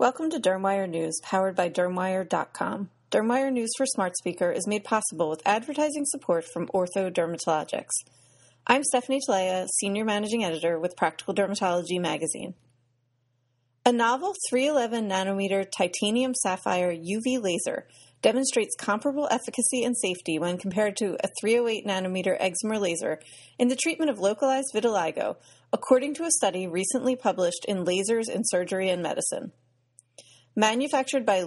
Welcome to Dermwire News, powered by Dermwire.com. Dermwire News for Smart Speaker is made possible with advertising support from Ortho Dermatologics. I'm Stephanie Talea, Senior Managing Editor with Practical Dermatology Magazine. A novel 311 nanometer titanium sapphire UV laser demonstrates comparable efficacy and safety when compared to a 308 nanometer excimer laser in the treatment of localized vitiligo, according to a study recently published in Lasers in Surgery and Medicine. Manufactured by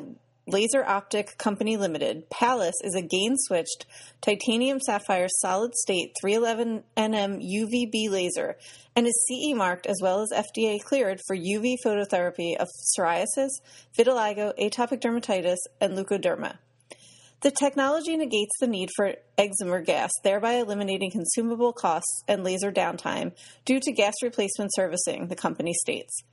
LaserOptek Company Limited, Pallas is a gain switched titanium sapphire solid state 311 nm UVB laser and is CE marked as well as FDA cleared for UV phototherapy of psoriasis, vitiligo, atopic dermatitis, and leukoderma. The technology negates the need for excimer gas, thereby eliminating consumable costs and laser downtime due to gas replacement servicing, the company states.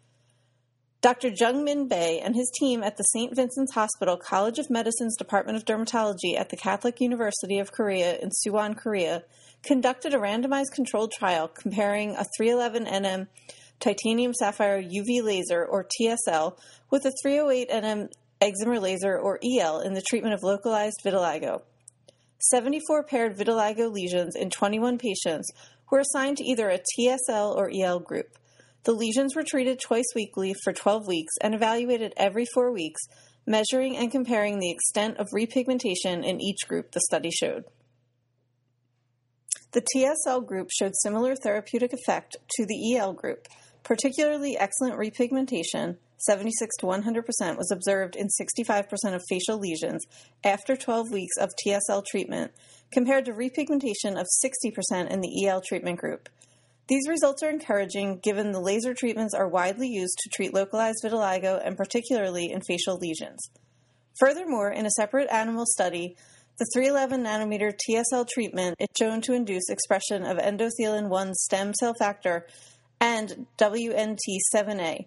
Dr. Jung-Min Bae and his team at the St. Vincent's Hospital College of Medicine's Department of Dermatology at the Catholic University of Korea in Suwon, Korea, conducted a randomized controlled trial comparing a 311 nm titanium sapphire UV laser or TSL with a 308 nm excimer laser or EL in the treatment of localized vitiligo. 74 paired vitiligo lesions in 21 patients were assigned to either a TSL or EL group. The lesions were treated twice weekly for 12 weeks and evaluated every four weeks, measuring and comparing the extent of repigmentation in each group, the study showed. The TSL group showed similar therapeutic effect to the EL group. Particularly excellent repigmentation, 76 to 100%, was observed in 65% of facial lesions after 12 weeks of TSL treatment, compared to repigmentation of 60% in the EL treatment group. These results are encouraging given the laser treatments are widely used to treat localized vitiligo and particularly in facial lesions. Furthermore, in a separate animal study, the 311 nanometer TSL treatment is shown to induce expression of endothelin 1 stem cell factor and WNT7A,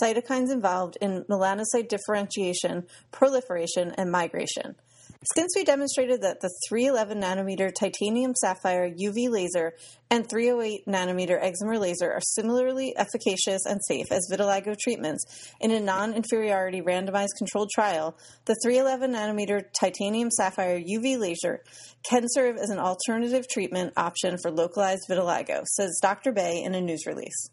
cytokines involved in melanocyte differentiation, proliferation, and migration. Since we demonstrated that the 311 nanometer titanium sapphire UV laser and 308 nanometer excimer laser are similarly efficacious and safe as vitiligo treatments in a non inferiority randomized controlled trial, the 311 nanometer titanium sapphire UV laser can serve as an alternative treatment option for localized vitiligo, says Dr. Bae in a news release.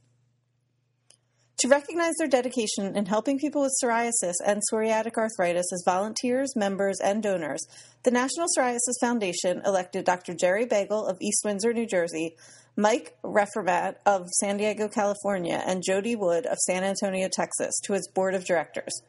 To recognize their dedication in helping people with psoriasis and psoriatic arthritis as volunteers, members, and donors, the National Psoriasis Foundation elected Dr. Jerry Bagel of East Windsor, New Jersey, Mike Reformat of San Diego, California, and Jody Wood of San Antonio, Texas, to its board of directors.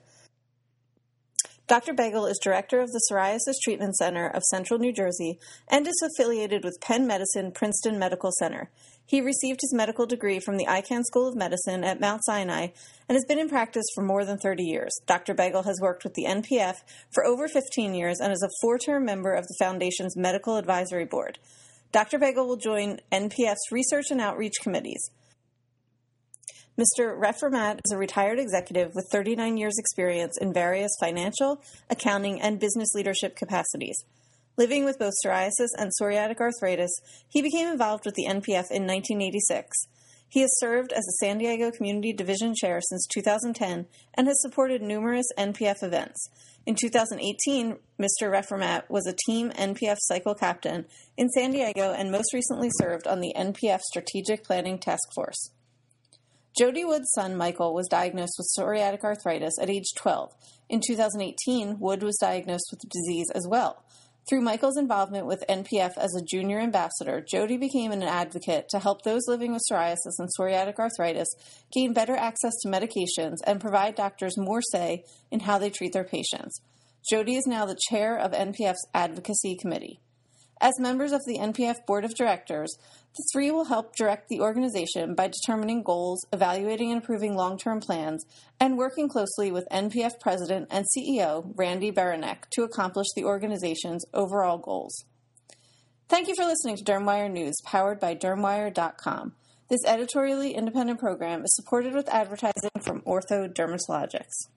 Dr. Bagel is director of the Psoriasis Treatment Center of Central New Jersey and is affiliated with Penn Medicine Princeton Medical Center. He received his medical degree from the Icahn School of Medicine at Mount Sinai and has been in practice for more than 30 years. Dr. Bagel has worked with the NPF for over 15 years and is a four term member of the Foundation's Medical Advisory Board. Dr. Bagel will join NPF's research and outreach committees. Mr. Reformat is a retired executive with 39 years' experience in various financial, accounting, and business leadership capacities. Living with both psoriasis and psoriatic arthritis, he became involved with the NPF in 1986. He has served as a San Diego Community Division Chair since 2010 and has supported numerous NPF events. In 2018, Mr. Reformat was a Team NPF Cycle Captain in San Diego and most recently served on the NPF Strategic Planning Task Force. Jody Wood's son, Michael, was diagnosed with psoriatic arthritis at age 12. In 2018, Wood was diagnosed with the disease as well. Through Michael's involvement with NPF as a junior ambassador, Jody became an advocate to help those living with psoriasis and psoriatic arthritis gain better access to medications and provide doctors more say in how they treat their patients. Jody is now the chair of NPF's advocacy committee. As members of the NPF Board of Directors, the three will help direct the organization by determining goals, evaluating and approving long term plans, and working closely with NPF President and CEO Randy Beranek to accomplish the organization's overall goals. Thank you for listening to Dermwire News, powered by Dermwire.com. This editorially independent program is supported with advertising from Ortho Dermatologics.